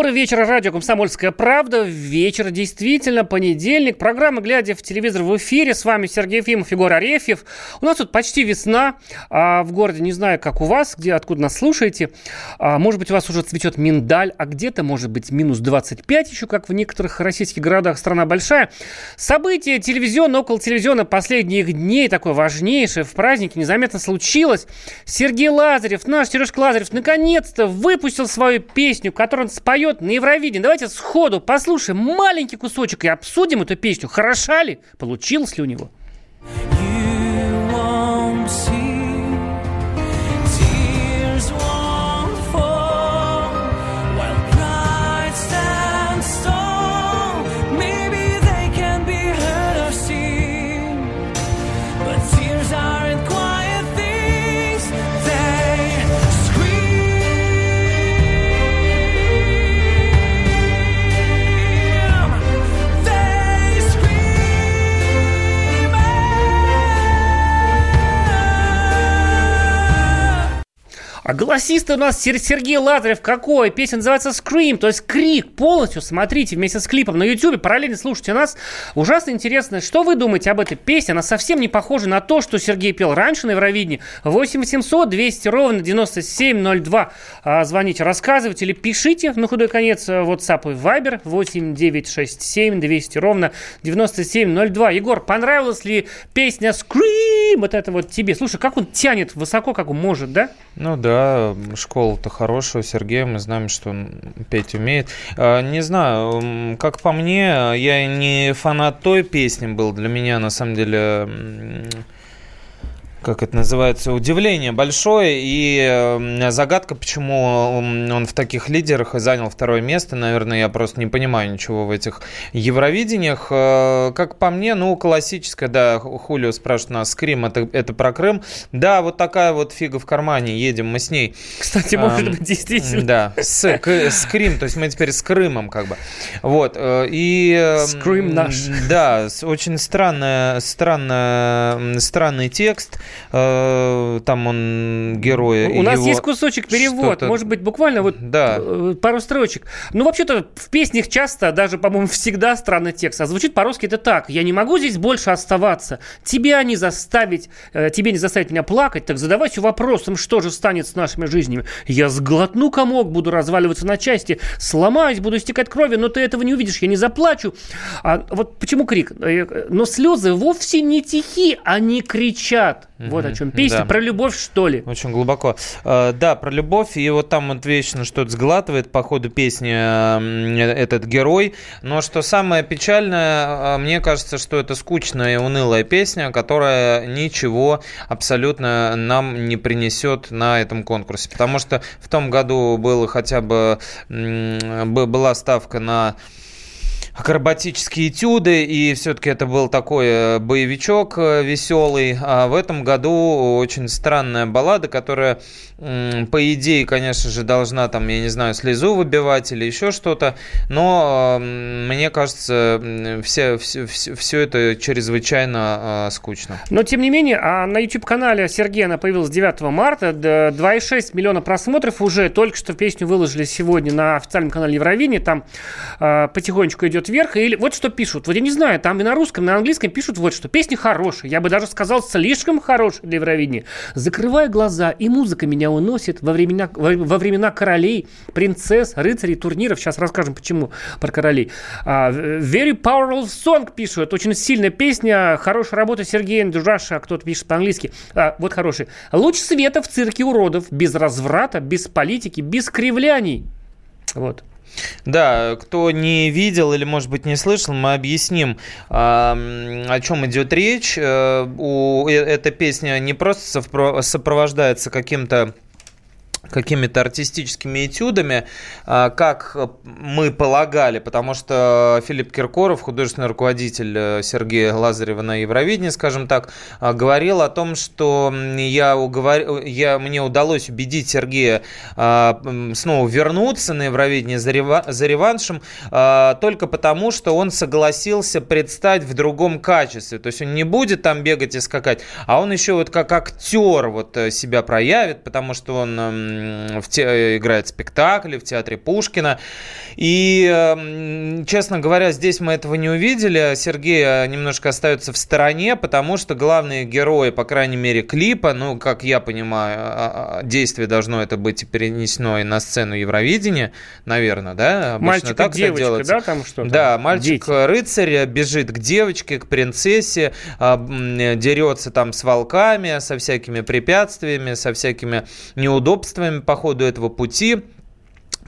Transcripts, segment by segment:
Добрый вечер, радио «Комсомольская правда». Вечер, действительно, понедельник. Программа «Глядя в телевизор» в эфире. С вами Сергей Ефимов, Егор Арефьев. У нас тут почти весна а в городе. Не знаю, как у вас, где, откуда нас слушаете. А, может быть, у вас уже цветет миндаль, а где-то, может быть, минус 25 еще, как в некоторых российских городах. Страна большая. Событие телевизиона, около телевизиона последних дней, такое важнейшее в празднике, незаметно случилось. Сергей Лазарев, наш Сережка Лазарев, наконец-то выпустил свою песню, которую он споет на Евровидении. Давайте сходу послушаем маленький кусочек и обсудим эту песню. Хороша ли? Получилось ли у него? Голосист у нас Сергей Лазарев какой? Песня называется Scream, то есть крик полностью. Смотрите вместе с клипом на YouTube, параллельно слушайте нас. Ужасно интересно, что вы думаете об этой песне? Она совсем не похожа на то, что Сергей пел раньше на Евровидении. 8 800 200 ровно 9702. А, звоните, рассказывайте или пишите на худой конец э, WhatsApp и Viber 8 967 200 ровно 9702. Егор, понравилась ли песня Scream? Вот это вот тебе. Слушай, как он тянет высоко, как он может, да? Ну да, школа-то хорошая у Сергея, мы знаем, что он петь умеет. А, не знаю, как по мне, я не фанат той песни был. Для меня, на самом деле, как это называется, удивление большое и загадка, почему он в таких лидерах и занял второе место. Наверное, я просто не понимаю ничего в этих Евровидениях. Э, как по мне, ну, классическая, да, Хулио спрашивает нас, Скрим, это, это про Крым. Да, вот такая вот фига в кармане, едем мы с ней. Кстати, может быть, действительно. Да, с, к, с Крим, то есть мы теперь с Крымом как бы. Вот, э, и... Скрим наш. Да, очень странная, странная, странный текст там он герой. У нас есть кусочек перевод, может быть, буквально вот да. Э, пару строчек. Ну, вообще-то в песнях часто, даже, по-моему, всегда странный текст. А звучит по-русски это так. Я не могу здесь больше оставаться. Тебя не заставить, э, тебе не заставить меня плакать, так задавайся вопросом, что же станет с нашими жизнями. Я сглотну комок, буду разваливаться на части, сломаюсь, буду истекать крови, но ты этого не увидишь, я не заплачу. А вот почему крик? Но слезы вовсе не тихи, они кричат. Вот о чем песня. Да. Про любовь, что ли? Очень глубоко. Э, да, про любовь. И вот там вот вечно что-то сглатывает по ходу песни этот герой. Но что самое печальное, э, мне кажется, что это скучная и унылая песня, которая ничего абсолютно нам не принесет на этом конкурсе. Потому что в том году было хотя бы была ставка на акробатические этюды, и все-таки это был такой э, боевичок э, веселый. А в этом году очень странная баллада, которая по идее, конечно же, должна там, я не знаю, слезу выбивать или еще что-то, но мне кажется, все, все, все это чрезвычайно э, скучно. Но, тем не менее, а на YouTube-канале Сергея она появилась 9 марта, 2,6 миллиона просмотров уже, только что песню выложили сегодня на официальном канале Евровидения, там э, потихонечку идет вверх, и вот что пишут, вот я не знаю, там и на русском, и на английском пишут вот что, песня хорошая, я бы даже сказал, слишком хорошая для Евровидения. Закрывая глаза, и музыка меня уносит во времена, во времена королей, принцесс, рыцарей, турниров. Сейчас расскажем, почему про королей. Uh, very powerful song пишут. Очень сильная песня. Хорошая работа Сергея Дюжаша. Кто-то пишет по-английски. Uh, вот хороший. Луч света в цирке уродов. Без разврата, без политики, без кривляний. Вот. Да, кто не видел или, может быть, не слышал, мы объясним, о чем идет речь. Э, э, эта песня не просто сопровождается каким-то какими-то артистическими этюдами, а, как мы полагали, потому что Филипп Киркоров, художественный руководитель э, Сергея Лазарева на Евровидении, скажем так, а, говорил о том, что я уговор... я... мне удалось убедить Сергея а, снова вернуться на Евровидение за, рев... за реваншем только потому, что он согласился предстать в другом качестве. То есть он не будет там бегать и скакать, а он еще вот как актер вот э, себя проявит, потому что он в те, играет спектакли в театре Пушкина. И, честно говоря, здесь мы этого не увидели. Сергей э, немножко остается в стороне, потому что главные герои, по крайней мере, клипа, ну, как я понимаю, а, а, действие должно это быть перенесено и на сцену Евровидения, наверное, да? Обычно мальчик так девочка, делается. да, там что-то? Да, мальчик-рыцарь бежит к девочке, к принцессе, а, дерется там с волками, со всякими препятствиями, со всякими неудобствами по ходу этого пути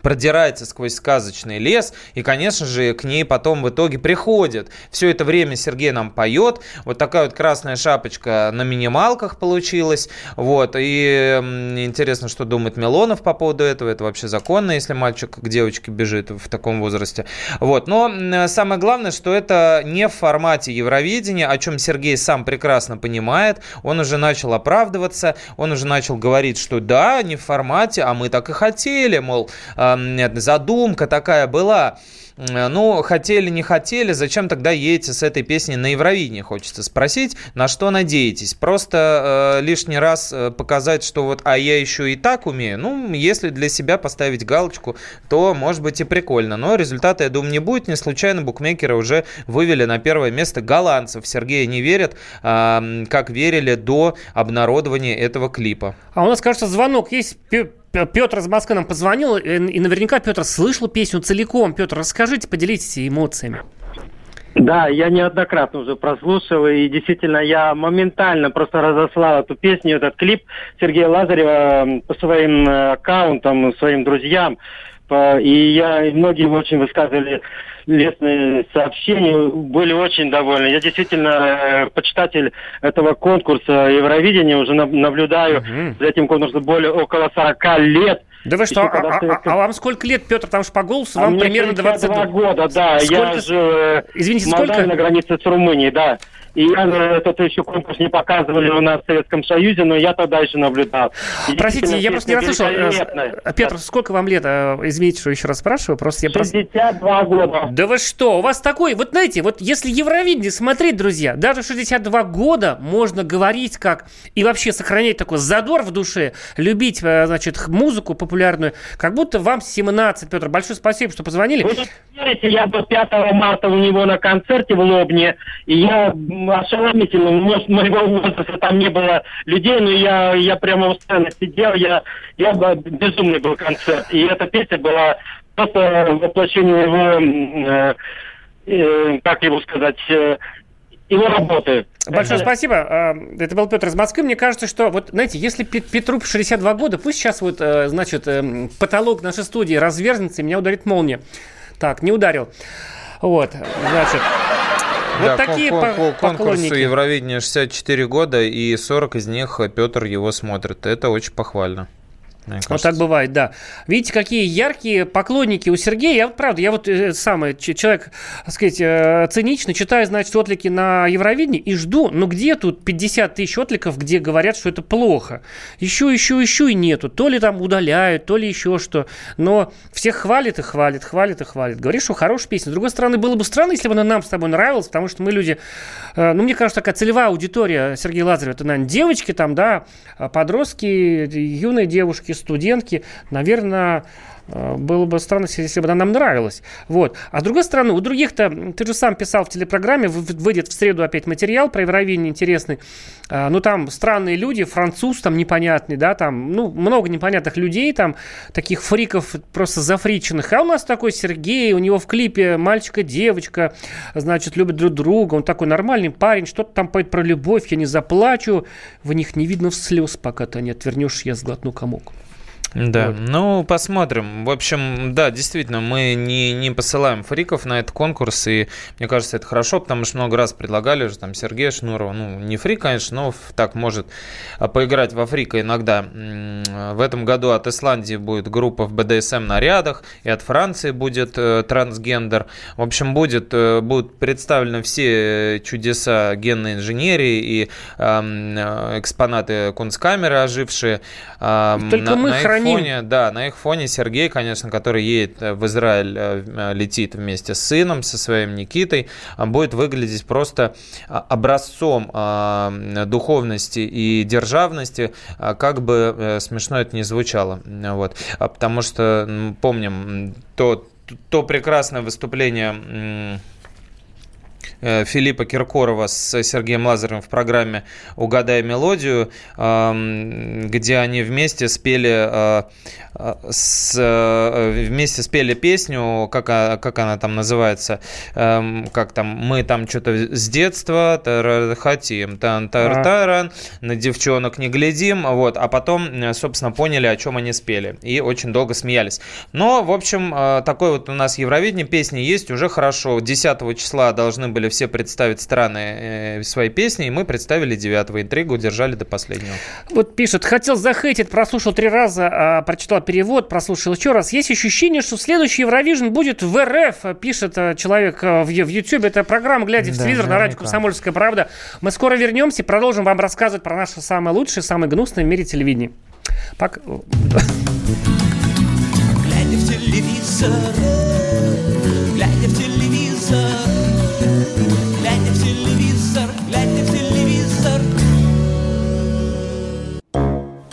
продирается сквозь сказочный лес, и, конечно же, к ней потом в итоге приходит. Все это время Сергей нам поет. Вот такая вот красная шапочка на минималках получилась. Вот. И интересно, что думает Милонов по поводу этого. Это вообще законно, если мальчик к девочке бежит в таком возрасте. Вот. Но самое главное, что это не в формате Евровидения, о чем Сергей сам прекрасно понимает. Он уже начал оправдываться, он уже начал говорить, что да, не в формате, а мы так и хотели, мол, а, задумка такая была. Ну, хотели, не хотели, зачем тогда едете с этой песней на Евровидение, хочется спросить, на что надеетесь? Просто э, лишний раз э, показать, что вот, а я еще и так умею? Ну, если для себя поставить галочку, то, может быть, и прикольно. Но результата, я думаю, не будет. Не случайно букмекеры уже вывели на первое место голландцев. Сергея не верят, э, как верили до обнародования этого клипа. А у нас, кажется, звонок есть Петр из Москвы нам позвонил, и наверняка Петр слышал песню целиком. Петр, расскажите, поделитесь эмоциями. Да, я неоднократно уже прослушал, и действительно я моментально просто разослал эту песню, этот клип Сергея Лазарева по своим э, аккаунтам, своим друзьям. И я, и многие очень высказывали лестные сообщения, были очень довольны. Я действительно э, почитатель этого конкурса Евровидения, уже наблюдаю угу. за этим конкурсом более около 40 лет. Да вы что, а, а, а, а вам сколько лет, Петр, потому что по голосу а вам примерно 22 года, да. Сколько... Я же э, Извините, сколько? на границе с Румынией, да. И я, этот еще конкурс не показывали у нас в Советском Союзе, но я тогда еще наблюдал. И Простите, я просто не расслышал. Э, Петр, сколько вам лет? Э, извините, что еще раз спрашиваю. Просто я 62 просто... года. Да вы что? У вас такой... Вот знаете, вот если Евровидение смотреть, друзья, даже 62 года можно говорить как... И вообще сохранять такой задор в душе, любить, э, значит, музыку популярную, как будто вам 17, Петр. Большое спасибо, что позвонили. Вы верите, я был 5 марта у него на концерте в Лобне, и я ошеломительно. Может, моего возраста там не было людей, но я, я прямо сцены сидел, я, я безумный был концерт. И эта песня была просто воплощение его, э, э, как его сказать, э, его работы. Большое спасибо. А, это был Петр из Москвы. Мне кажется, что вот, знаете, если Петру 62 года, пусть сейчас вот, э, значит, э, потолок нашей студии разверзнется, и меня ударит молния. Так, не ударил. Вот, значит... Вот да, такие кон- кон- конкурсу Евровидения 64 года, и 40 из них Петр его смотрит. Это очень похвально. Вот так бывает, да. Видите, какие яркие поклонники у Сергея. Я, правда, я вот э, самый человек, так сказать, э, циничный, читаю, значит, отлики на Евровидении и жду, ну где тут 50 тысяч отликов, где говорят, что это плохо? Еще, еще, еще и нету. То ли там удаляют, то ли еще что. Но всех хвалит и хвалит, хвалит и хвалит. Говорит, что хорошая песня. С другой стороны, было бы странно, если бы она нам с тобой нравилась, потому что мы люди, э, ну, мне кажется, такая целевая аудитория Сергея Лазарева, это, наверное, девочки там, да, подростки, юные девушки, студентки, наверное, было бы странно, если бы она нам нравилась. Вот. А с другой стороны, у других-то, ты же сам писал в телепрограмме, выйдет в среду опять материал про Евровидение интересный. А, ну, там странные люди, француз там непонятный, да, там, ну, много непонятных людей, там, таких фриков просто зафриченных. А у нас такой Сергей, у него в клипе мальчика девочка, значит, любят друг друга, он такой нормальный парень, что-то там поет про любовь, я не заплачу, в них не видно слез, пока ты не отвернешь, я сглотну комок. Да, вот. ну посмотрим. В общем, да, действительно, мы не, не посылаем фриков на этот конкурс, и мне кажется, это хорошо, потому что много раз предлагали же там Сергея Шнурова, ну, не фрик, конечно, но так может а, поиграть во фрика иногда. В этом году от Исландии будет группа в БДСМ нарядах, и от Франции будет э, трансгендер. В общем, будет, э, будут представлены все чудеса генной инженерии и э, экспонаты кунсткамеры ожившие. Только на, мы на храним фоне, да, на их фоне Сергей, конечно, который едет в Израиль, летит вместе с сыном, со своим Никитой, будет выглядеть просто образцом духовности и державности, как бы смешно это не звучало. Вот. Потому что помним то, то прекрасное выступление Э, Филиппа Киркорова с Сергеем Лазаревым в программе «Угадай мелодию», где они вместе спели, э, э, с, вместе спели песню, как, как она там называется, эм, как там, мы там что-то с детства хотим, тан тар таран на девчонок не глядим, вот, а потом, собственно, поняли, о чем они спели, и очень долго смеялись. Но, в общем, такой вот у нас Евровидение, песни есть, уже хорошо, 10 числа должны были все представить страны э, свои песни, и мы представили девятого интригу, держали до последнего. Вот пишет, хотел захейтить, прослушал три раза, а, прочитал перевод, прослушал еще раз. Есть ощущение, что следующий Евровижн будет в РФ, пишет э, человек э, в, в YouTube. Это программа «Глядя в да, телевизор» на радио «Комсомольская правда». Мы скоро вернемся и продолжим вам рассказывать про наше самое лучшее, самое гнусное в мире телевидения. Пока. Глядя в телевизор, глядя в телевизор,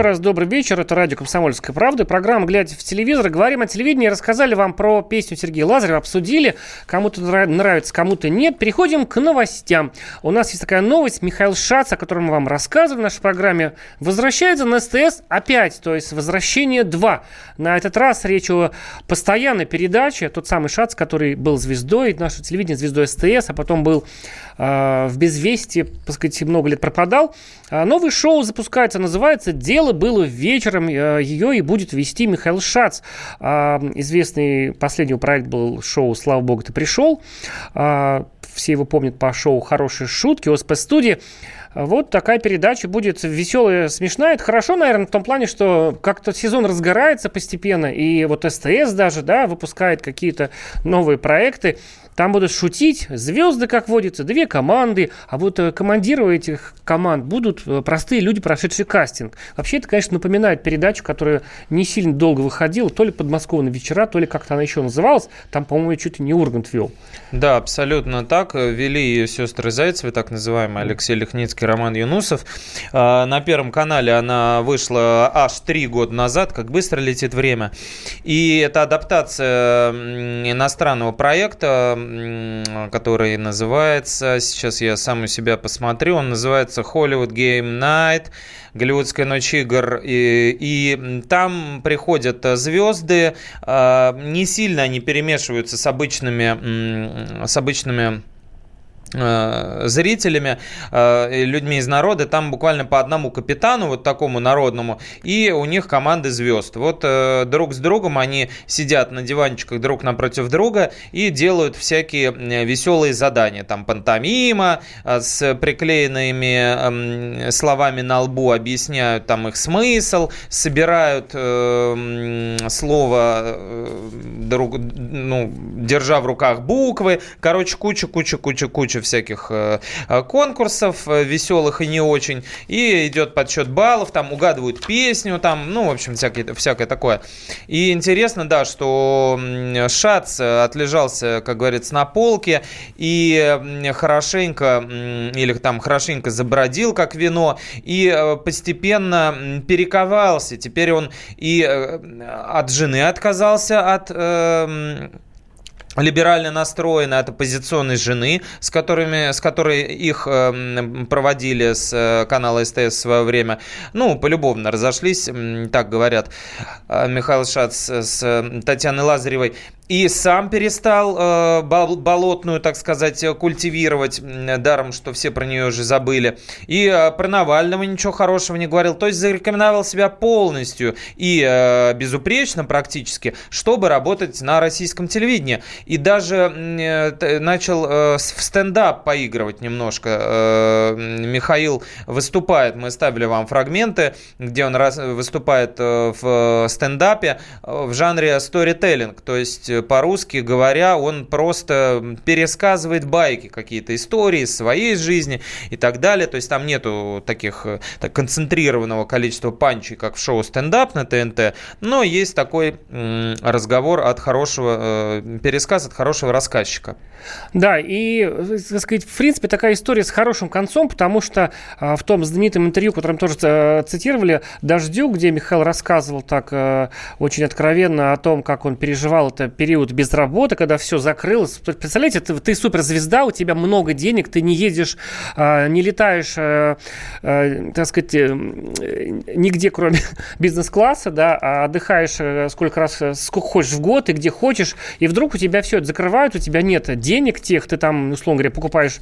Еще раз добрый вечер. Это радио «Комсомольская правда». Программа «Глядя в телевизор». Говорим о телевидении. Рассказали вам про песню Сергея Лазарева. Обсудили. Кому-то нравится, кому-то нет. Переходим к новостям. У нас есть такая новость. Михаил Шац, о котором мы вам рассказывали в нашей программе, возвращается на СТС опять. То есть «Возвращение 2». На этот раз речь о постоянной передаче. Тот самый Шац, который был звездой нашего телевидения, звездой СТС, а потом был в «Безвестии», так сказать, много лет пропадал. А новый шоу запускается, называется «Дело было вечером». Э, Ее и будет вести Михаил Шац. Известный последний проект был шоу «Слава Богу, ты пришел». Все его помнят по шоу «Хорошие шутки», ОСП-студии. Вот такая передача будет веселая, смешная. Это хорошо, наверное, в том плане, что как-то сезон разгорается постепенно, и вот СТС даже, да, выпускает какие-то новые проекты. Там будут шутить звезды, как водится, две команды, а вот э, командиры этих команд будут э, простые люди, прошедшие кастинг. Вообще это, конечно, напоминает передачу, которая не сильно долго выходила, то ли подмосковные вечера, то ли как-то она еще называлась. Там, по-моему, чуть ли не Ургант вел. Да, абсолютно так. Вели ее сестры Зайцевы, так называемые, Алексей Лихницкий, Роман Юнусов. А, на Первом канале она вышла аж три года назад, как быстро летит время. И это адаптация иностранного проекта который называется, сейчас я сам у себя посмотрю, он называется Hollywood Game Night, Голливудская ночь игр, и, и там приходят звезды, а, не сильно они перемешиваются с обычными, с обычными Э, зрителями, э, людьми из народа, там буквально по одному капитану, вот такому народному, и у них команды звезд. Вот э, друг с другом они сидят на диванчиках друг напротив друга и делают всякие веселые задания. Там пантомима с приклеенными эм, словами на лбу объясняют там их смысл, собирают слово, друг, ну, держа в руках буквы. Короче, куча-куча-куча-куча куча всяких э, э, конкурсов э, веселых и не очень. И идет подсчет баллов, там угадывают песню, там, ну, в общем, всякое, всякое такое. И интересно, да, что Шац отлежался, как говорится, на полке и хорошенько, или там хорошенько забродил, как вино, и постепенно перековался. Теперь он и от жены отказался, от либерально настроены от оппозиционной жены, с, которыми, с которой их э, проводили с э, канала СТС в свое время. Ну, полюбовно разошлись, так говорят э, Михаил Шац с Татьяной Лазаревой. И сам перестал э, болотную, так сказать, культивировать, даром, что все про нее уже забыли. И э, про Навального ничего хорошего не говорил. То есть зарекомендовал себя полностью и э, безупречно практически, чтобы работать на российском телевидении. И даже э, начал э, в стендап поигрывать немножко. Э, Михаил выступает, мы ставили вам фрагменты, где он раз, выступает э, в стендапе э, в жанре сторителлинг, то есть по-русски говоря, он просто пересказывает байки, какие-то истории своей жизни и так далее. То есть там нету таких так, концентрированного количества панчей, как в шоу стендап на ТНТ, но есть такой разговор от хорошего, э, пересказ от хорошего рассказчика. Да, и, так сказать, в принципе, такая история с хорошим концом, потому что э, в том знаменитом интервью, которое мы тоже э, цитировали, «Дождю», где Михаил рассказывал так очень откровенно о том, как он переживал это период без работы, когда все закрылось. Представляете, ты, ты суперзвезда, у тебя много денег, ты не едешь, э, не летаешь, э, э, так сказать, э, нигде, кроме бизнес-класса, да, а отдыхаешь сколько раз, сколько хочешь в год и где хочешь, и вдруг у тебя все это закрывают, у тебя нет денег тех, ты там, условно говоря, покупаешь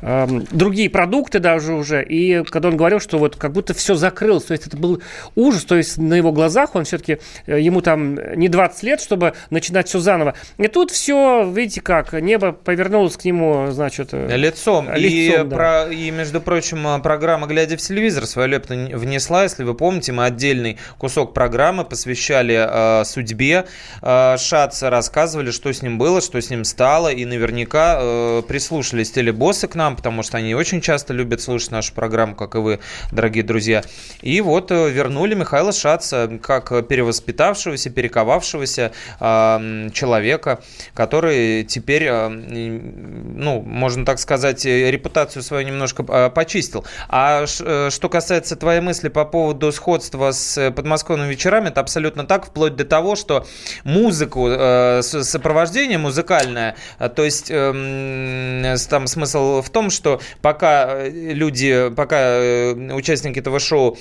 э, другие продукты даже уже, и когда он говорил, что вот как будто все закрылось, то есть это был ужас, то есть на его глазах он все-таки, ему там не 20 лет, чтобы начинать все заново. И тут все, видите как, небо повернулось к нему, значит... Э, лицом. лицом и, да. про, и, между прочим, программа «Глядя в телевизор» свою лепту внесла, если вы помните, мы отдельный кусок программы посвящали э, судьбе э, Шаца, рассказывали, что с ним было, что с ним стало, и наверняка э, прислушались телебоссы к нам, потому что они очень часто любят слушать нашу программу, как и вы, дорогие друзья. И вот э, вернули Михаила Шаца как перевоспитавшегося, перековавшегося э, человека, который теперь, э, ну, можно так сказать, репутацию свою немножко э, почистил. А э, что касается твоей мысли по поводу сходства с подмосковными вечерами, это абсолютно так, вплоть до того, что музыку, э, сопровождение музыкальное то есть там смысл в том, что пока люди, пока э, участники этого шоу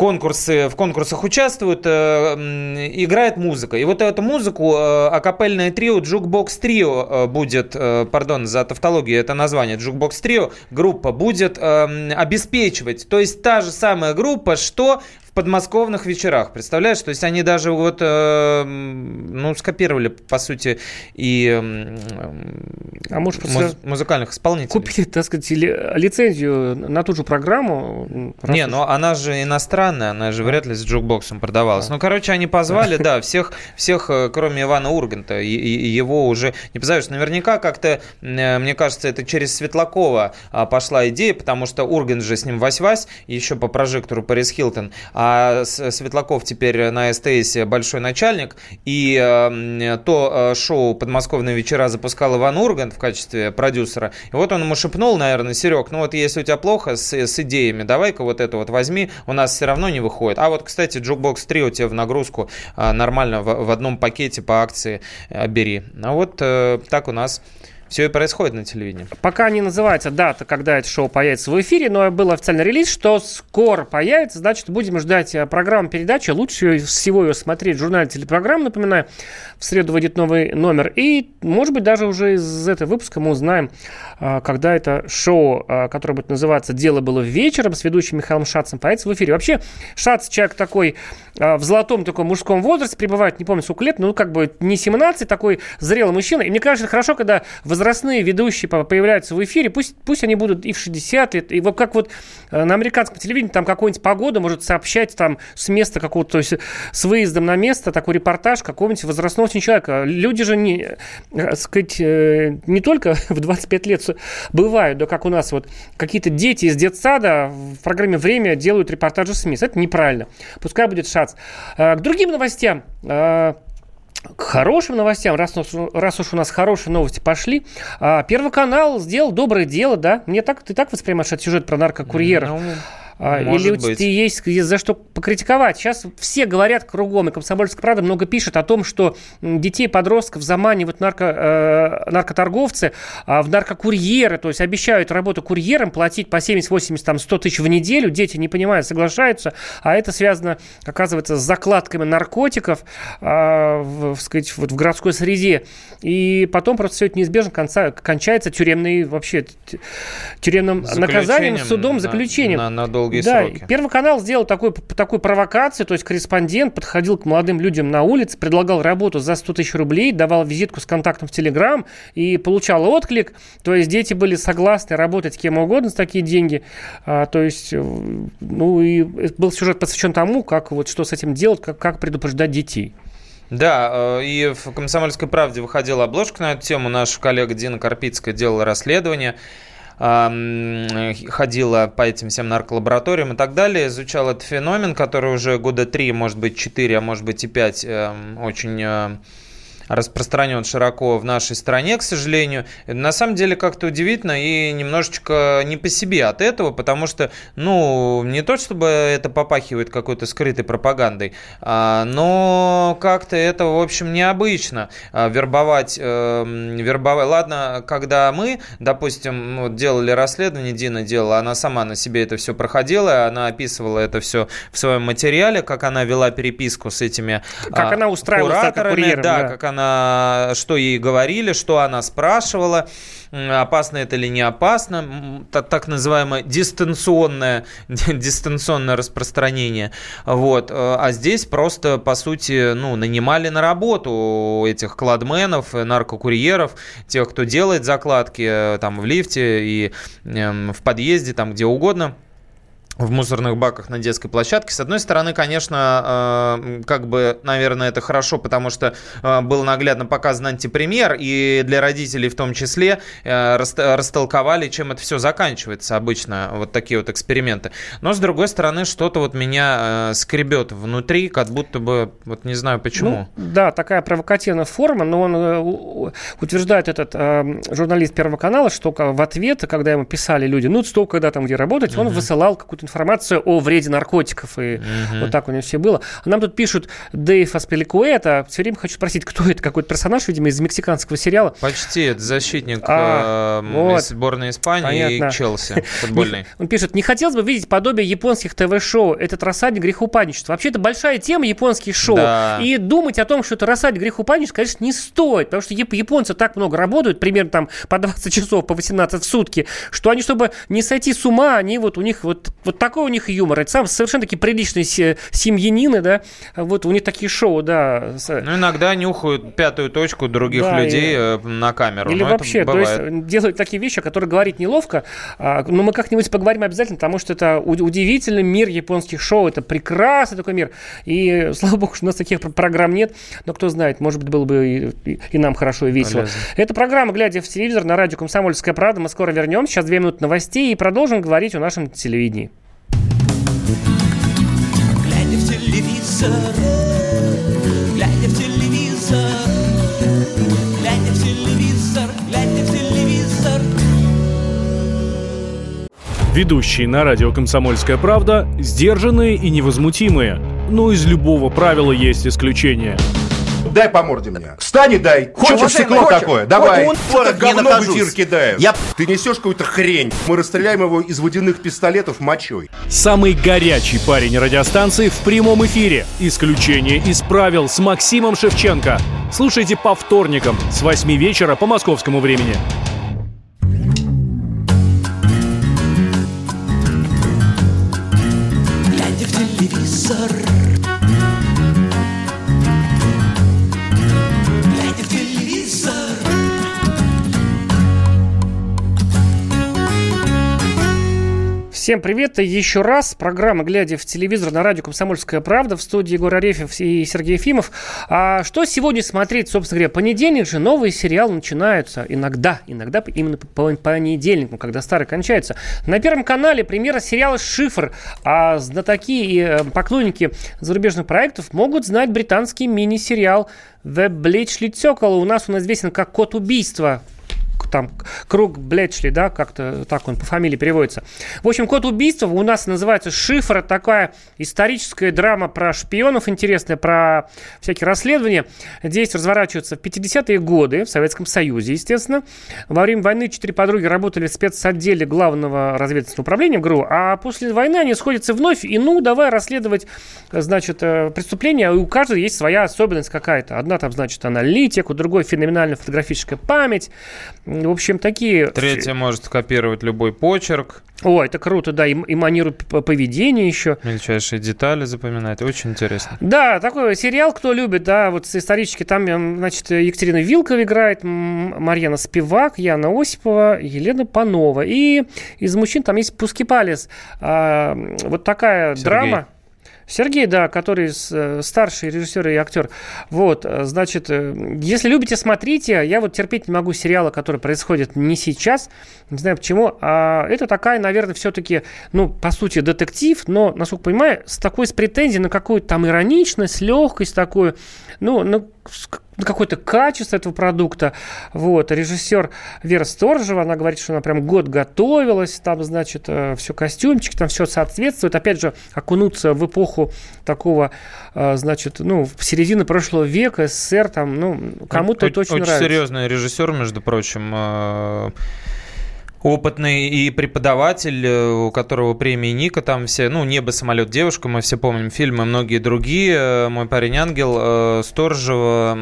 конкурсы, в конкурсах участвуют, э, играет музыка. И вот эту музыку э, акапельное трио Jukebox Trio э, будет, пардон за тавтологию, это название Jukebox Trio, группа будет обеспечивать. То есть та же самая группа, что в подмосковных вечерах. Представляешь? То есть они даже вот, э, ну, скопировали, по сути, и э, а может, муз- музыкальных исполнителей. Купили, так сказать, лицензию на ту же программу. Не, но она же иностранная, она же вряд ли с джукбоксом продавалась. А. Ну, короче, они позвали, да, всех, всех, э, кроме Ивана Урганта, и, и его уже не позовешь. Наверняка как-то, э, мне кажется, это через Светлакова а, пошла идея, потому что Ургант же с ним вась-вась, еще по прожектору Парис Хилтон а Светлаков теперь на СТС большой начальник, и э, то э, шоу «Подмосковные вечера» запускал Иван Ургант в качестве продюсера, и вот он ему шепнул, наверное, Серег, ну вот если у тебя плохо с, с идеями, давай-ка вот это вот возьми, у нас все равно не выходит. А вот, кстати, Jukebox 3 у тебя в нагрузку э, нормально в, в одном пакете по акции бери. А вот так у нас все и происходит на телевидении. Пока не называется дата, когда это шоу появится в эфире, но был официальный релиз, что скоро появится. Значит, будем ждать э, программы передачи. Лучше всего ее смотреть в журнале телепрограмм, напоминаю. В среду выйдет новый номер. И, может быть, даже уже из этого выпуска мы узнаем, э, когда это шоу, э, которое будет называться «Дело было вечером» с ведущим Михаилом Шацем, появится в эфире. Вообще, Шац человек такой в золотом таком мужском возрасте пребывает, не помню сколько лет, ну, как бы не 17, такой зрелый мужчина. И мне кажется, хорошо, когда возрастные ведущие появляются в эфире, пусть, пусть они будут и в 60 лет, и вот как вот э, на американском телевидении там какой-нибудь погода может сообщать там с места какого-то, то есть с выездом на место, такой репортаж какого-нибудь возрастного человека. Люди же не, э, сказать, э, не только в 25 лет бывают, да как у нас вот какие-то дети из детсада в программе «Время» делают репортажи с мест. Это неправильно. Пускай будет шац. К другим новостям. К хорошим новостям, раз, раз уж у нас хорошие новости пошли. А, Первый канал сделал доброе дело, да? Мне так, ты так воспринимаешь этот сюжет про наркокурьеров? Ну, а, Или у тебя есть за что покритиковать. Сейчас все говорят кругом, и «Комсомольская правда» много пишет о том, что детей, подростков заманивают нарко, э, наркоторговцы э, в наркокурьеры, то есть обещают работу курьером, платить по 70, 80, там, 100 тысяч в неделю. Дети не понимают, соглашаются, а это связано, оказывается, с закладками наркотиков э, в, сказать, вот в городской среде. И потом просто все это неизбежно конца, кончается тюремной вообще тюремным наказанием, судом, заключением. На, на долгие да, сроки. Первый канал сделал такой, такую провокацию, то есть корреспондент подходил к молодым людям на улице, предлагал работу за 100 тысяч рублей, давал визитку с контактом в Телеграм и получал отклик. То есть дети были согласны работать кем угодно с такие деньги. А, то есть, э, ну и был сюжет посвящен тому, как вот что с этим делать, как, как предупреждать детей. Да, э, и в «Комсомольской правде» выходила обложка на эту тему. Наша коллега Дина Карпицкая делала расследование ходила по этим всем нарколабораториям и так далее, изучала этот феномен, который уже года три, может быть, четыре, а может быть и пять эм, очень э, распространен широко в нашей стране, к сожалению. На самом деле как-то удивительно и немножечко не по себе от этого, потому что, ну, не то чтобы это попахивает какой-то скрытой пропагандой, а, но как-то это, в общем, необычно. А, вербовать, э, вербовать. Ладно, когда мы, допустим, вот, делали расследование, Дина делала, она сама на себе это все проходила, она описывала это все в своем материале, как она вела переписку с этими Как она устраивалась кураторами, да, да, как она она, что ей говорили, что она спрашивала, опасно это или не опасно, так, называемое дистанционное, дистанционное распространение. Вот. А здесь просто, по сути, ну, нанимали на работу этих кладменов, наркокурьеров, тех, кто делает закладки э, там в лифте и э, в подъезде, там где угодно – в мусорных баках на детской площадке. С одной стороны, конечно, э, как бы, наверное, это хорошо, потому что э, был наглядно показан антипремьер, и для родителей в том числе э, растолковали, чем это все заканчивается обычно, вот такие вот эксперименты. Но, с другой стороны, что-то вот меня скребет внутри, как будто бы, вот не знаю почему. Ну, да, такая провокативная форма, но он утверждает этот журналист Первого канала, что в ответ, когда ему писали люди, ну, столько, когда там где работать, он высылал какую-то информацию о вреде наркотиков, и угу. вот так у него все было. Нам тут пишут Дэйв Аспеликуэта, все время хочу спросить, кто это, какой-то персонаж, видимо, из мексиканского сериала. Почти, это защитник а, э, вот. сборной Испании Понятно. и Челси футбольный. Он пишет, не хотелось бы видеть подобие японских ТВ-шоу, этот рассадник грехопадничества. Вообще, это большая тема японских шоу, да. и думать о том, что это рассадник грехопадничества, конечно, не стоит, потому что японцы так много работают, примерно там по 20 часов, по 18 в сутки, что они, чтобы не сойти с ума, они вот у них вот, вот такой у них юмор. Это сам совершенно такие приличные семьянины, да, вот у них такие шоу, да. Ну, иногда нюхают пятую точку других да, людей и... Э, на камеру. Или Но вообще, то есть делают такие вещи, которые говорить неловко, а, но мы как-нибудь поговорим обязательно, потому что это удивительный мир японских шоу, это прекрасный такой мир. И слава богу, что у нас таких программ нет, но кто знает, может быть, было бы и, и нам хорошо и весело. Полезно. Это программа «Глядя в телевизор» на радио «Комсомольская правда». Мы скоро вернемся. Сейчас две минуты новостей и продолжим говорить о нашем телевидении. Телевизор, глядя в телевизор, глядя в телевизор, глядя в телевизор. Ведущие на радио «Комсомольская правда» сдержанные и невозмутимые. Но из любого правила есть исключение – Дай по морде мне. Встань и дай. Хочешь стекло такое? Давай. Вот это говно в эфир кидает. Я... Ты несешь какую-то хрень. Мы расстреляем его из водяных пистолетов мочой. Самый горячий парень радиостанции в прямом эфире. Исключение из правил с Максимом Шевченко. Слушайте по вторникам с 8 вечера по московскому времени. Всем привет и еще раз. Программа «Глядя в телевизор» на радио «Комсомольская правда» в студии Егор Арефьев и Сергей Ефимов. А что сегодня смотреть, собственно говоря? Понедельник же новые сериалы начинаются. Иногда, иногда именно по понедельникам, когда старый кончается. На Первом канале премьера сериала «Шифр». А знатоки и э, поклонники зарубежных проектов могут знать британский мини-сериал «The Bleach Лицекола». У нас он известен как «Код убийства». Там Круг Блетчли, да, как-то так он по фамилии переводится. В общем, «Код убийства» у нас называется «Шифр». такая историческая драма про шпионов интересная, про всякие расследования. Действие разворачивается в 50-е годы в Советском Союзе, естественно. Во время войны четыре подруги работали в спецотделе главного разведывательного управления в ГРУ, а после войны они сходятся вновь и, ну, давай расследовать, значит, э, преступления. У каждого есть своя особенность какая-то. Одна там, значит, аналитик, у другой феноменальная фотографическая память. В общем, такие... Третья может копировать любой почерк. О, это круто, да, и, и манеру поведения еще. Мельчайшие детали запоминать, очень интересно. Да, такой сериал, кто любит, да, вот исторически, там, значит, Екатерина Вилкова играет, Марьяна Спивак, Яна Осипова, Елена Панова. И из мужчин там есть Пускипалис. А, вот такая Сергей. драма. Сергей, да, который э, старший режиссер и актер. Вот, э, значит, э, если любите, смотрите. Я вот терпеть не могу сериалы, которые происходят не сейчас. Не знаю почему. А это такая, наверное, все-таки, ну, по сути, детектив, но, насколько понимаю, с такой с претензией на какую-то там ироничность, легкость такую. Ну, ну какое-то качество этого продукта. Вот. Режиссер Вера Сторжева, она говорит, что она прям год готовилась, там, значит, э, все костюмчики, там все соответствует. Опять же, окунуться в эпоху такого, э, значит, ну, в середине прошлого века, СССР, там, ну, кому-то это очень, очень нравится. Очень серьезный режиссер, между прочим, э, опытный и преподаватель, э, у которого премии Ника, там все, ну, «Небо, самолет, девушка», мы все помним фильмы, многие другие, э, «Мой парень ангел», э, Сторжева,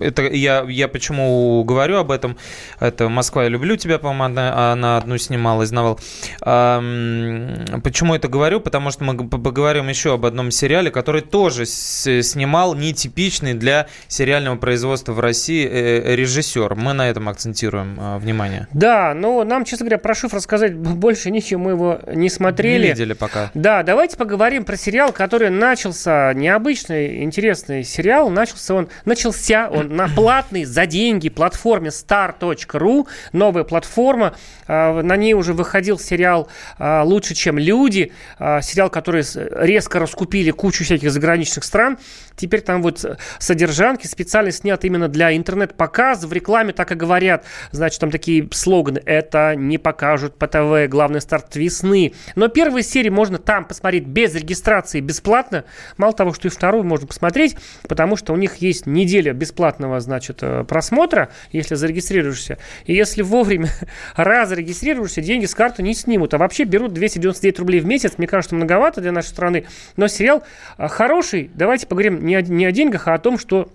это я, я почему говорю об этом, это «Москва, я люблю тебя», по-моему, она, одну снимала, изнавал. Почему это говорю? Потому что мы поговорим еще об одном сериале, который тоже снимал нетипичный для сериального производства в России режиссер. Мы на этом акцентируем внимание внимание. Да, но нам, честно говоря, про шифр рассказать больше ничего, мы его не смотрели. Не видели пока. Да, давайте поговорим про сериал, который начался, необычный, интересный сериал, начался он, начался он на платной за деньги платформе star.ru, новая платформа, а, на ней уже выходил сериал а, «Лучше, чем люди», а, сериал, который резко раскупили кучу всяких заграничных стран, теперь там вот содержанки специально снят именно для интернет-показа, в рекламе так и говорят, значит, там такие такие слоганы. Это не покажут по ТВ, главный старт весны. Но первые серии можно там посмотреть без регистрации, бесплатно. Мало того, что и вторую можно посмотреть, потому что у них есть неделя бесплатного, значит, э, просмотра, если зарегистрируешься. И если вовремя разрегистрируешься, деньги с карты не снимут. А вообще берут 299 рублей в месяц. Мне кажется, многовато для нашей страны. Но сериал э, хороший. Давайте поговорим не о, не о деньгах, а о том, что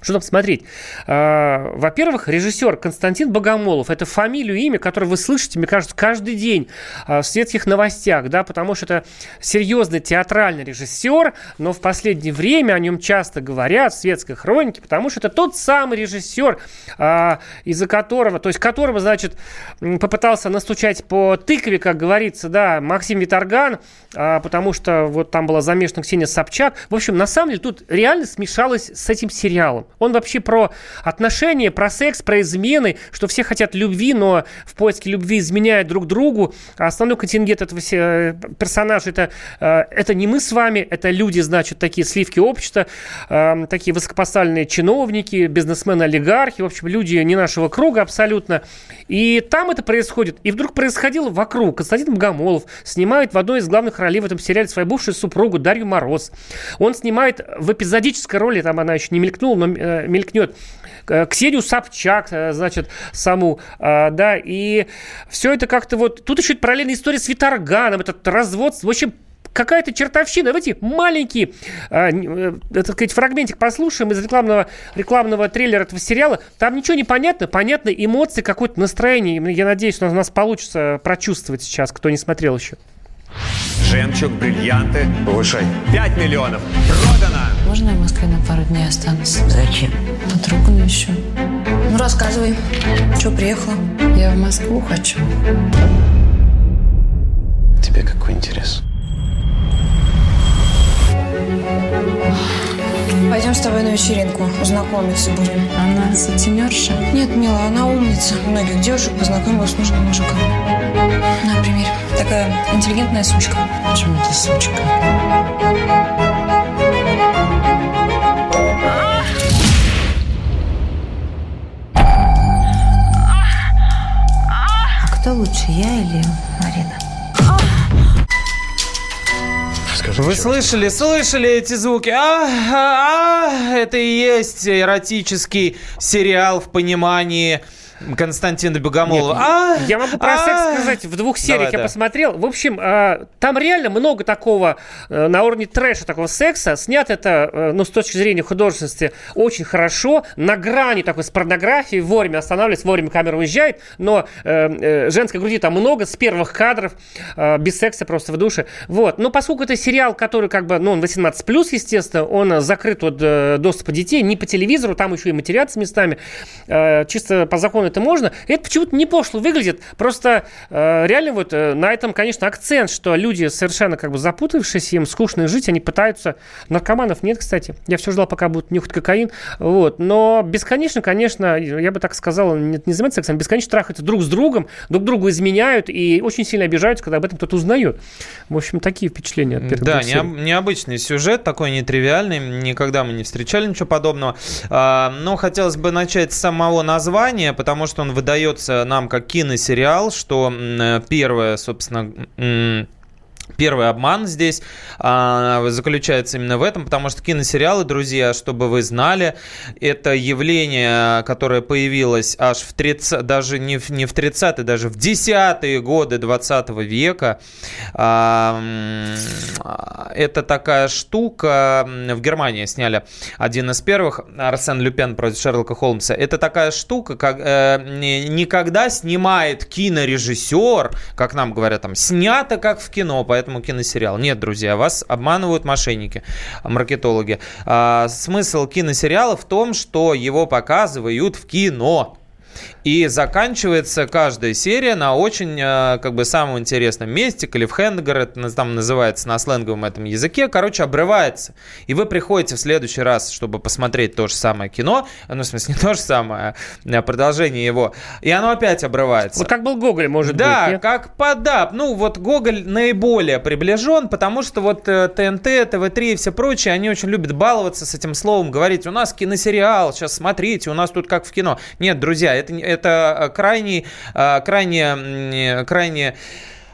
что там смотреть? А, во-первых, режиссер Константин Богомолов. Это фамилию, имя, которое вы слышите, мне кажется, каждый день а, в светских новостях, да, потому что это серьезный театральный режиссер, но в последнее время о нем часто говорят в светской хронике, потому что это тот самый режиссер, а, из-за которого, то есть которого, значит, попытался настучать по тыкве, как говорится, да, Максим Виторган, потому что вот там была замешана Ксения Собчак. В общем, на самом деле тут реально смешалось с этим сериалом. Он вообще про отношения, про секс, про измены, что все хотят любви, но в поиске любви изменяют друг другу. А основной контингент этого э, персонажа это, э, это не мы с вами, это люди, значит, такие сливки общества, э, такие высокопоставленные чиновники, бизнесмены, олигархи, в общем, люди не нашего круга абсолютно. И там это происходит. И вдруг происходило вокруг. Константин Богомолов снимает в одной из главных ролей в этом сериале свою бывшую супругу Дарью Мороз. Он снимает в эпизодической роли, там она еще не мелькнула, но э, мелькнет. Ксению Собчак, э, значит, саму, э, да, и все это как-то вот... Тут еще параллельная история с Виторганом, этот развод, в общем, какая-то чертовщина. Давайте маленький, э, э, так сказать, фрагментик послушаем из рекламного, рекламного трейлера этого сериала. Там ничего не понятно. Понятны эмоции, какое-то настроение. Я надеюсь, что у нас получится прочувствовать сейчас, кто не смотрел еще. Жемчуг, бриллианты. Повышай. 5 миллионов. Продано! Можно я в Москве на пару дней останусь? Зачем? На другу навещу. Ну, рассказывай. Что приехала? Я в Москву хочу. Тебе какой интерес? Пойдем с тобой на вечеринку. Знакомиться будем. Она сутенерша? Нет, мила, она умница. Многих девушек познакомила с нужным мужиком. На, пример. Такая интеллигентная сучка. Почему это сучка? Я или Марина? Скажи, Вы слышали, слышали эти звуки? А, а, а, это и есть эротический сериал в понимании Константина Богомолова. Нет, а, я могу про а, секс сказать. В двух сериях я посмотрел. В общем, а, там реально много такого э, на уровне трэша, такого секса. Снят это, э, ну, с точки зрения художественности, очень хорошо. На грани такой с порнографией. Вовремя останавливается, вовремя камера уезжает. Но э, женской груди там много. С первых кадров. Без секса просто в душе. Вот. Но поскольку это сериал, который как бы, ну, он 18+, естественно, он закрыт от доступа детей. Не по телевизору, там еще и матерятся местами. Чисто по закону это можно. Это почему-то не пошло выглядит. Просто э, реально вот э, на этом, конечно, акцент, что люди совершенно как бы запутавшись, им скучно жить, они пытаются... Наркоманов нет, кстати. Я все ждал, пока будут нюхать кокаин. Вот. Но бесконечно, конечно, я бы так сказал, не, не заниматься сексом, бесконечно трахаются друг с другом, друг другу изменяют и очень сильно обижаются, когда об этом кто-то узнает. В общем, такие впечатления от Да, не, необычный сюжет, такой нетривиальный. Никогда мы не встречали ничего подобного. А, но хотелось бы начать с самого названия, потому потому что он выдается нам как киносериал, что первое, собственно, Первый обман здесь а, заключается именно в этом, потому что киносериалы, друзья, чтобы вы знали, это явление, которое появилось аж в 30, даже не в, не в 30-е, даже в 10-е годы 20 века. А, это такая штука, в Германии сняли один из первых, Арсен Люпен против Шерлока Холмса. Это такая штука, как э, никогда снимает кинорежиссер, как нам говорят, там, снято как в кино, поэтому поэтому киносериал. Нет, друзья, вас обманывают мошенники, маркетологи. А, смысл киносериала в том, что его показывают в кино. И заканчивается каждая серия на очень, э, как бы, самом интересном месте. Клиффхендер, это там называется на сленговом этом языке. Короче, обрывается. И вы приходите в следующий раз, чтобы посмотреть то же самое кино. Ну, в смысле, не то же самое, а продолжение его. И оно опять обрывается. Вот как был Гоголь, может да, быть. Да, как подап. Ну, вот Гоголь наиболее приближен, потому что вот ТНТ, э, ТВ3 и все прочие, они очень любят баловаться с этим словом, говорить, у нас киносериал, сейчас смотрите, у нас тут как в кино. Нет, друзья, это, это э, крайне, э, крайне, крайне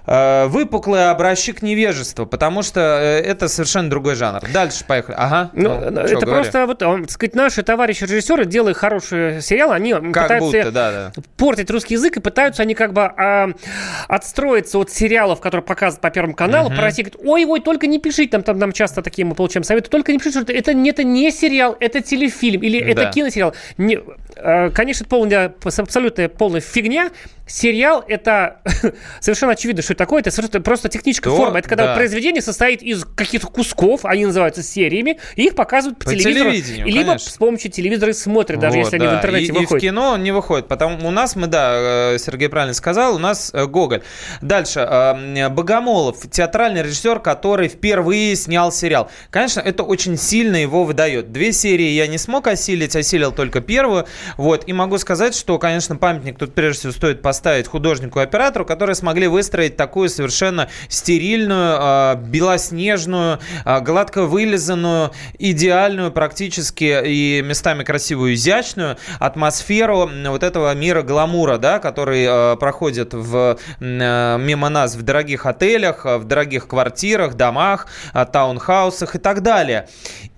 Э, выпуклый образчик невежества, потому что э, это совершенно другой жанр. Дальше поехали. Ага. Ну, ну это что, просто, вот, он, так сказать, наши товарищи режиссеры, делая хорошие сериалы, они как пытаются будто, да, да. портить русский язык, и пытаются они как бы а, отстроиться от сериалов, которые показывают по Первому каналу, угу. просить, ой, ой, только не пишите, там, там, там часто такие мы получаем советы, только не пишите, что это, это, это не сериал, это телефильм, или да. это киносериал. Не, конечно, это полная, абсолютная полная фигня. Сериал – это совершенно очевидно, что это такое. Это просто техническая То, форма. Это когда да. произведение состоит из каких-то кусков, они называются сериями, и их показывают по, по телевизору. Либо конечно. с помощью телевизора смотрят, даже вот, если да. они в интернете и, выходят. И в кино не выходит. Потому у нас мы, да, э, Сергей правильно сказал, у нас э, Гоголь. Дальше. Э, Богомолов, театральный режиссер, который впервые снял сериал. Конечно, это очень сильно его выдает. Две серии я не смог осилить, осилил только первую. Вот. И могу сказать, что, конечно, памятник тут прежде всего стоит поставить поставить художнику оператору, которые смогли выстроить такую совершенно стерильную, а, белоснежную, а, гладко вылизанную, идеальную практически и местами красивую, изящную атмосферу вот этого мира гламура, да, который а, проходит в, мимо нас в дорогих отелях, в дорогих квартирах, домах, таунхаусах и так далее.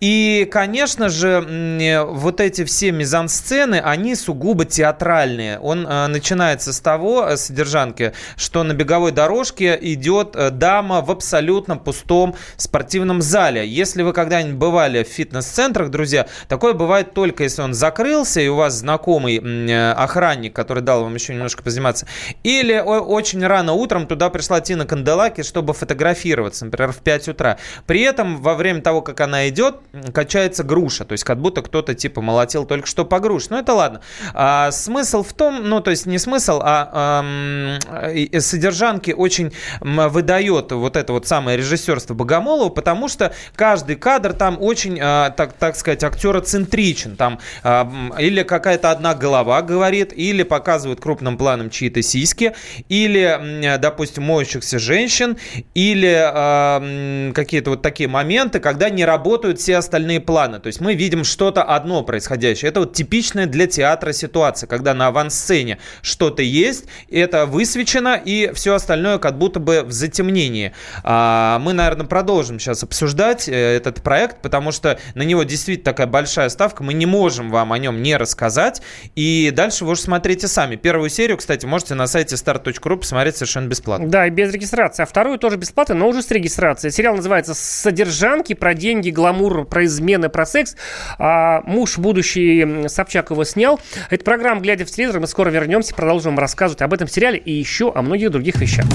И, конечно же, вот эти все мизансцены, они сугубо театральные. Он начинается с того, э, содержанки, что на беговой дорожке идет э, дама в абсолютно пустом спортивном зале. Если вы когда-нибудь бывали в фитнес-центрах, друзья, такое бывает только если он закрылся, и у вас знакомый э, охранник, который дал вам еще немножко позаниматься, или очень рано утром туда пришла Тина Канделаки, чтобы фотографироваться, например, в 5 утра. При этом во время того, как она идет, качается груша, то есть как будто кто-то типа молотил только что по груше. Но это ладно. А смысл в том, ну то есть не смысл, а э, содержанки очень выдает вот это вот самое режиссерство Богомолова, потому что каждый кадр там очень, э, так, так сказать, актероцентричен. Там э, или какая-то одна голова говорит, или показывают крупным планом чьи-то сиськи, или, допустим, моющихся женщин, или э, какие-то вот такие моменты, когда не работают все остальные планы. То есть мы видим что-то одно происходящее. Это вот типичное для для театра ситуация, когда на авансцене что-то есть, это высвечено, и все остальное как будто бы в затемнении. А, мы, наверное, продолжим сейчас обсуждать э, этот проект, потому что на него действительно такая большая ставка, мы не можем вам о нем не рассказать, и дальше вы уже смотрите сами. Первую серию, кстати, можете на сайте start.ru посмотреть совершенно бесплатно. Да, и без регистрации. А вторую тоже бесплатно, но уже с регистрацией. Сериал называется «Содержанки», про деньги, гламур, про измены, про секс. А, муж будущий Собчак его снял. Это программа «Глядя в телевизор». Мы скоро вернемся, продолжим рассказывать об этом сериале и еще о многих других вещах.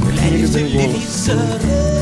Глядя в телевизор,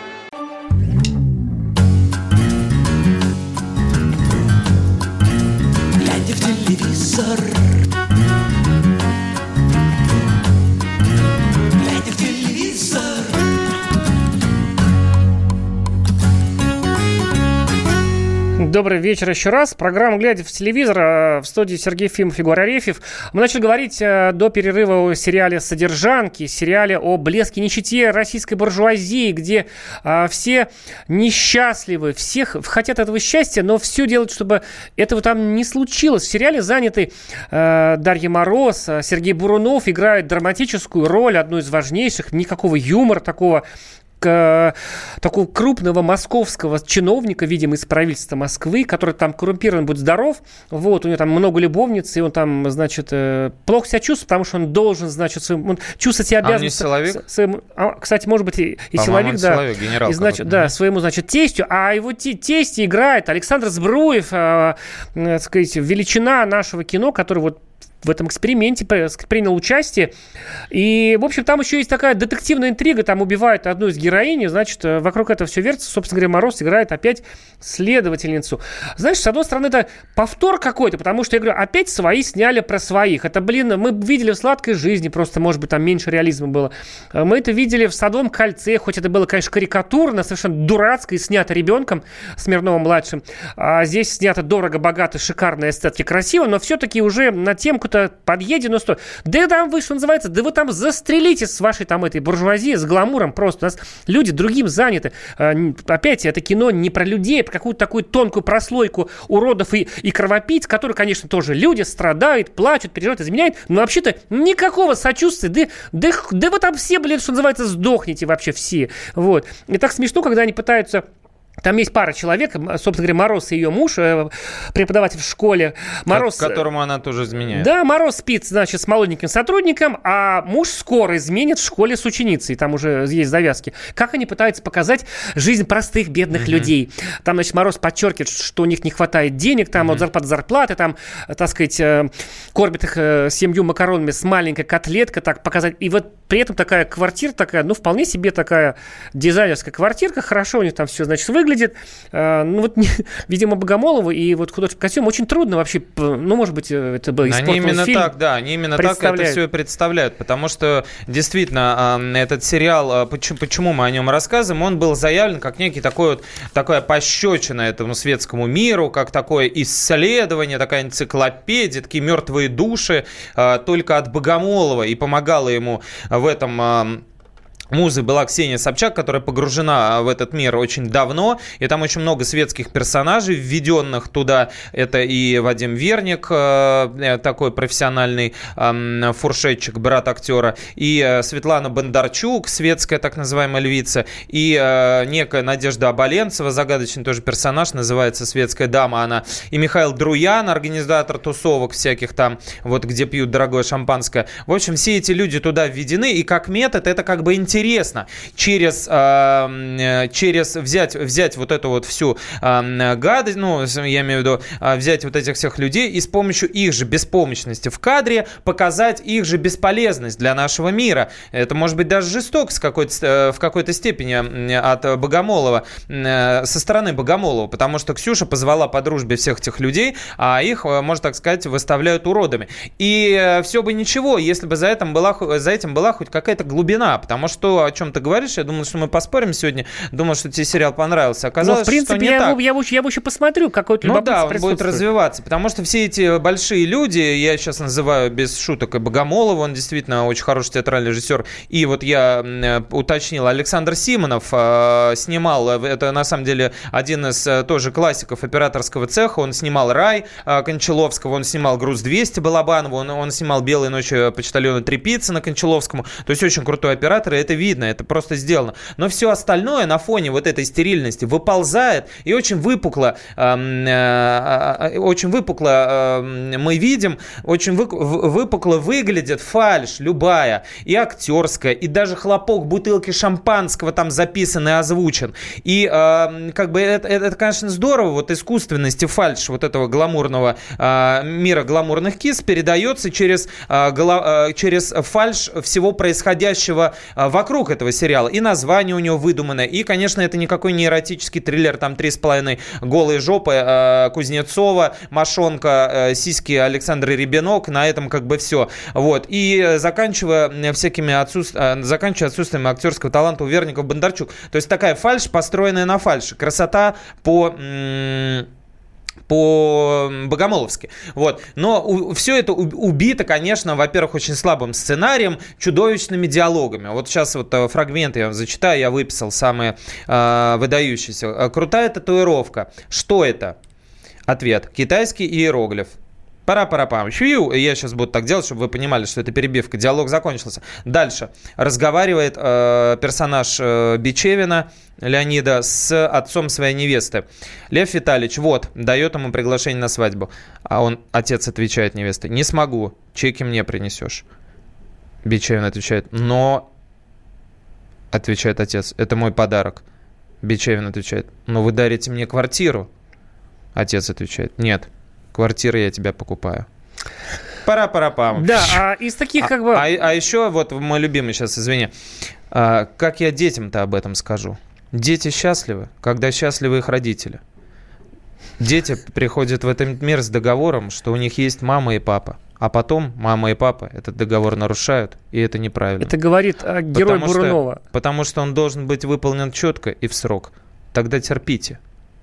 Добрый вечер еще раз. Программа «Глядя в телевизор» э, в студии Сергей Фимов Егор Арефьев. Мы начали говорить э, до перерыва о сериале «Содержанки», сериале о блеске нищете российской буржуазии, где а, все несчастливы, всех хотят этого счастья, но все делают, чтобы этого там не случилось. В сериале заняты Дарья Мороз, Сергей Бурунов играют драматическую роль, одну из важнейших, никакого юмора такого такого крупного московского чиновника, видимо, из правительства Москвы, который там коррумпирован, будет здоров, вот, у него там много любовниц, и он там, значит, э, плохо себя чувствует, потому что он должен, значит, своим, он чувствовать себя обязан... А не силовик? Своим, а, кстати, может быть, и, и силовик, да. Силовик, генерал и, значит, да, своему, значит, тестю, а его тесть играет Александр Збруев, э, э, так сказать, величина нашего кино, который вот в этом эксперименте принял участие. И, в общем, там еще есть такая детективная интрига. Там убивают одну из героинь, значит, э, вокруг этого все вертится. Собственно говоря, Мороз играет опять следовательницу. Знаешь, с одной стороны, это повтор какой-то, потому что, я говорю, опять свои сняли про своих. Это, блин, мы видели в «Сладкой жизни», просто, может быть, там меньше реализма было. Э, мы это видели в «Садовом кольце», хоть это было, конечно, карикатурно, совершенно дурацко и снято ребенком Смирновым-младшим. А здесь снято дорого, богато, шикарно, эстетски, красиво, но все-таки уже на темку какую-то подъедено сто. Да там вы, что называется, да вы там застрелите с вашей там этой буржуазией, с гламуром просто. У нас люди другим заняты. А, опять, это кино не про людей, а про какую-то такую тонкую прослойку уродов и, и кровопийц, которые, конечно, тоже люди, страдают, плачут, переживают, изменяют, но вообще-то никакого сочувствия, да, да, да вы там все, блин, что называется, сдохните вообще все. Вот. И так смешно, когда они пытаются там есть пара человек, собственно говоря, Мороз и ее муж, э, преподаватель в школе. Мороз, которому она тоже изменяет. Да, Мороз спит, значит, с молоденьким сотрудником, а муж скоро изменит в школе с ученицей. Там уже есть завязки. Как они пытаются показать жизнь простых, бедных mm-hmm. людей. Там, значит, Мороз подчеркивает, что у них не хватает денег, там mm-hmm. от зарплаты зарплаты, там, так сказать, э, кормит их э, семью макаронами с маленькой котлеткой, так показать. И вот при этом такая квартира такая, ну, вполне себе такая дизайнерская квартирка, хорошо у них там все, значит, выглядит. А, ну, вот, видимо, Богомолову и вот художественный костюм очень трудно вообще, ну, может быть, э, это был Они именно фильм так, да, они именно так это все и представляют, потому что, действительно, этот сериал, а, почему, почему мы о нем рассказываем, он был заявлен как некий такой вот, такая пощечина этому светскому миру, как такое исследование, такая энциклопедия, такие мертвые души, только от Богомолова, и помогала ему в этом Музой была Ксения Собчак, которая погружена а, в этот мир очень давно, и там очень много светских персонажей, введенных туда. Это и Вадим Верник, э, э, такой профессиональный фуршетчик, брат актера, и э, Светлана Бондарчук, светская так называемая львица, и некая Надежда Оболенцева, загадочный тоже персонаж, называется «Светская дама» она, и Михаил Друян, организатор тусовок всяких там, вот где пьют дорогое шампанское. В общем, все эти люди туда введены, и как метод это как бы интересно интересно через, э, через взять, взять вот эту вот всю э, гадость, ну, я имею в виду, э, взять вот этих всех людей и с помощью их же беспомощности в кадре показать их же бесполезность для нашего мира. Это может быть даже жестокость какой-то, в какой-то степени от Богомолова, со стороны Богомолова, потому что Ксюша позвала по дружбе всех этих людей, а их, можно так сказать, выставляют уродами. И все бы ничего, если бы за этим была, за этим была хоть какая-то глубина, потому что о чем ты говоришь, я думаю, что мы поспорим сегодня, думаю, что тебе сериал понравился. Оказалось, Но, в принципе, что не я, так. Его, я, я его еще посмотрю, какой-то Ну да, он будет развиваться, потому что все эти большие люди, я сейчас называю без шуток и Богомолова, он действительно очень хороший театральный режиссер, и вот я уточнил, Александр Симонов э, снимал, это на самом деле один из э, тоже классиков операторского цеха, он снимал «Рай» э, Кончаловского, он снимал «Груз-200» Балабанова, он, он снимал «Белые ночи почтальона Трепицына» Кончаловскому, то есть очень крутой оператор, и это видно, это просто сделано. Но все остальное на фоне вот этой стерильности выползает и очень выпукло, эм, э, э, очень выпукло э, мы видим, очень вы, выпукло выглядит фальш любая, и актерская, и даже хлопок бутылки шампанского там записан и озвучен. И э, как бы это, это, конечно, здорово, вот искусственность и фальш вот этого гламурного э, мира гламурных кис передается через, э, э, через фальш всего происходящего э, вокруг этого сериала. И название у него выдуманное, и, конечно, это никакой не эротический триллер, там три с половиной голые жопы э, Кузнецова, Машонка, э, сиськи Александра Ребенок, на этом как бы все. Вот. И заканчивая всякими отсутств... заканчивая отсутствием актерского таланта у Верников Бондарчук. То есть такая фальш, построенная на фальше. Красота по по-богомоловски. Вот. Но у, все это убито, конечно, во-первых, очень слабым сценарием, чудовищными диалогами. Вот сейчас вот э, фрагменты я зачитаю, я выписал самые э, выдающиеся. Э, крутая татуировка. Что это? Ответ. Китайский иероглиф. Пара-пара-пам. Я сейчас буду так делать, чтобы вы понимали, что это перебивка. Диалог закончился. Дальше. Разговаривает э, персонаж э, Бичевина Леонида с отцом своей невесты. Лев Витальевич, вот, дает ему приглашение на свадьбу. А он, отец отвечает невесте, не смогу, чеки мне принесешь. Бичевин отвечает, но, отвечает отец, это мой подарок. Бичевин отвечает, но вы дарите мне квартиру. Отец отвечает, нет, квартиры я тебя покупаю. Пара-пара-пам. Да, а из таких как бы... А, а, а еще вот мой любимый сейчас, извини. А, как я детям-то об этом скажу? Дети счастливы, когда счастливы их родители. Дети приходят в этот мир с договором, что у них есть мама и папа. А потом мама и папа этот договор нарушают, и это неправильно. Это говорит а, герой потому Бурунова. Что, потому что он должен быть выполнен четко и в срок. Тогда терпите.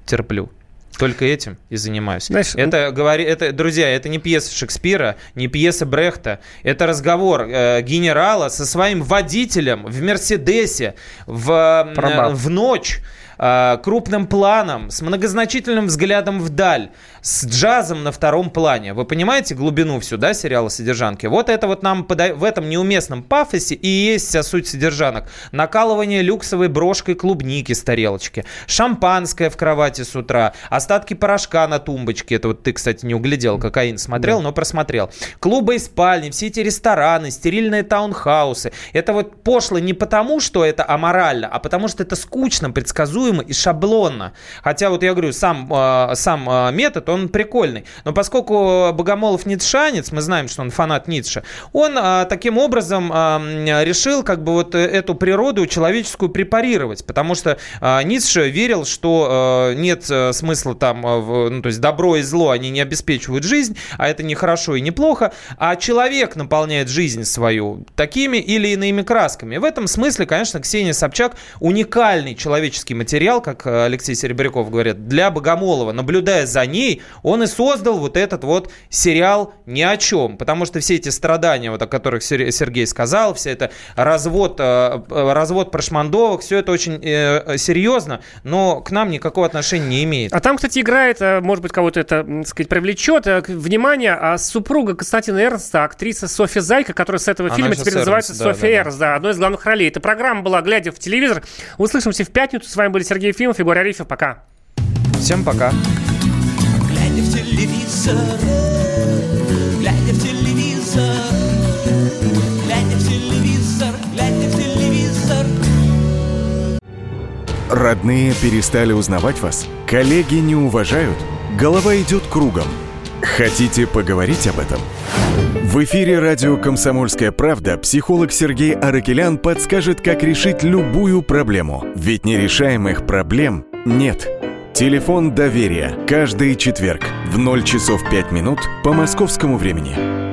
Терплю. Только этим и занимаюсь. Знаешь, это, говори, это, друзья, это не пьеса Шекспира, не пьеса Брехта. Это разговор э, генерала со своим водителем в Мерседесе в, э, в ночь э, крупным планом, с многозначительным взглядом вдаль, с джазом на втором плане. Вы понимаете глубину всю, да, сериала «Содержанки»? Вот это вот нам пода... в этом неуместном пафосе и есть вся суть «Содержанок». Накалывание люксовой брошкой клубники с тарелочки, шампанское в кровати с утра, остатки порошка на тумбочке. Это вот ты, кстати, не углядел, кокаин смотрел, да. но просмотрел. Клубы и спальни, все эти рестораны, стерильные таунхаусы. Это вот пошло не потому, что это аморально, а потому что это скучно, предсказуемо и шаблонно. Хотя вот я говорю, сам, э, сам э, он прикольный. Но поскольку Богомолов ницшанец, мы знаем, что он фанат Ницше, он а, таким образом а, решил как бы вот эту природу человеческую препарировать, потому что а, Ницше верил, что а, нет смысла там, в, ну, то есть добро и зло, они не обеспечивают жизнь, а это не хорошо и не плохо, а человек наполняет жизнь свою такими или иными красками. В этом смысле, конечно, Ксения Собчак уникальный человеческий материал, как Алексей Серебряков говорит, для Богомолова. Наблюдая за ней, он и создал вот этот вот сериал ни о чем. Потому что все эти страдания, вот о которых Сергей сказал, все это развод, э, э, развод прошмандовок, все это очень э, серьезно, но к нам никакого отношения не имеет. А там, кстати, играет, может быть, кого-то это, так сказать, привлечет, внимание, а супруга Константина Эрнста, актриса Софья Зайка, которая с этого Она фильма теперь Эрнст, называется да, Софья да, Эрнст, да, одной из главных ролей. Эта программа была «Глядя в телевизор». Услышимся в пятницу. С вами были Сергей Ефимов и Боря Арифов. Пока. Всем пока в телевизор, глядя в телевизор, глядя в телевизор, глядя в телевизор. Родные перестали узнавать вас? Коллеги не уважают? Голова идет кругом. Хотите поговорить об этом? В эфире радио «Комсомольская правда» психолог Сергей Аракелян подскажет, как решить любую проблему. Ведь нерешаемых проблем нет. Телефон доверия. Каждый четверг в 0 часов 5 минут по московскому времени.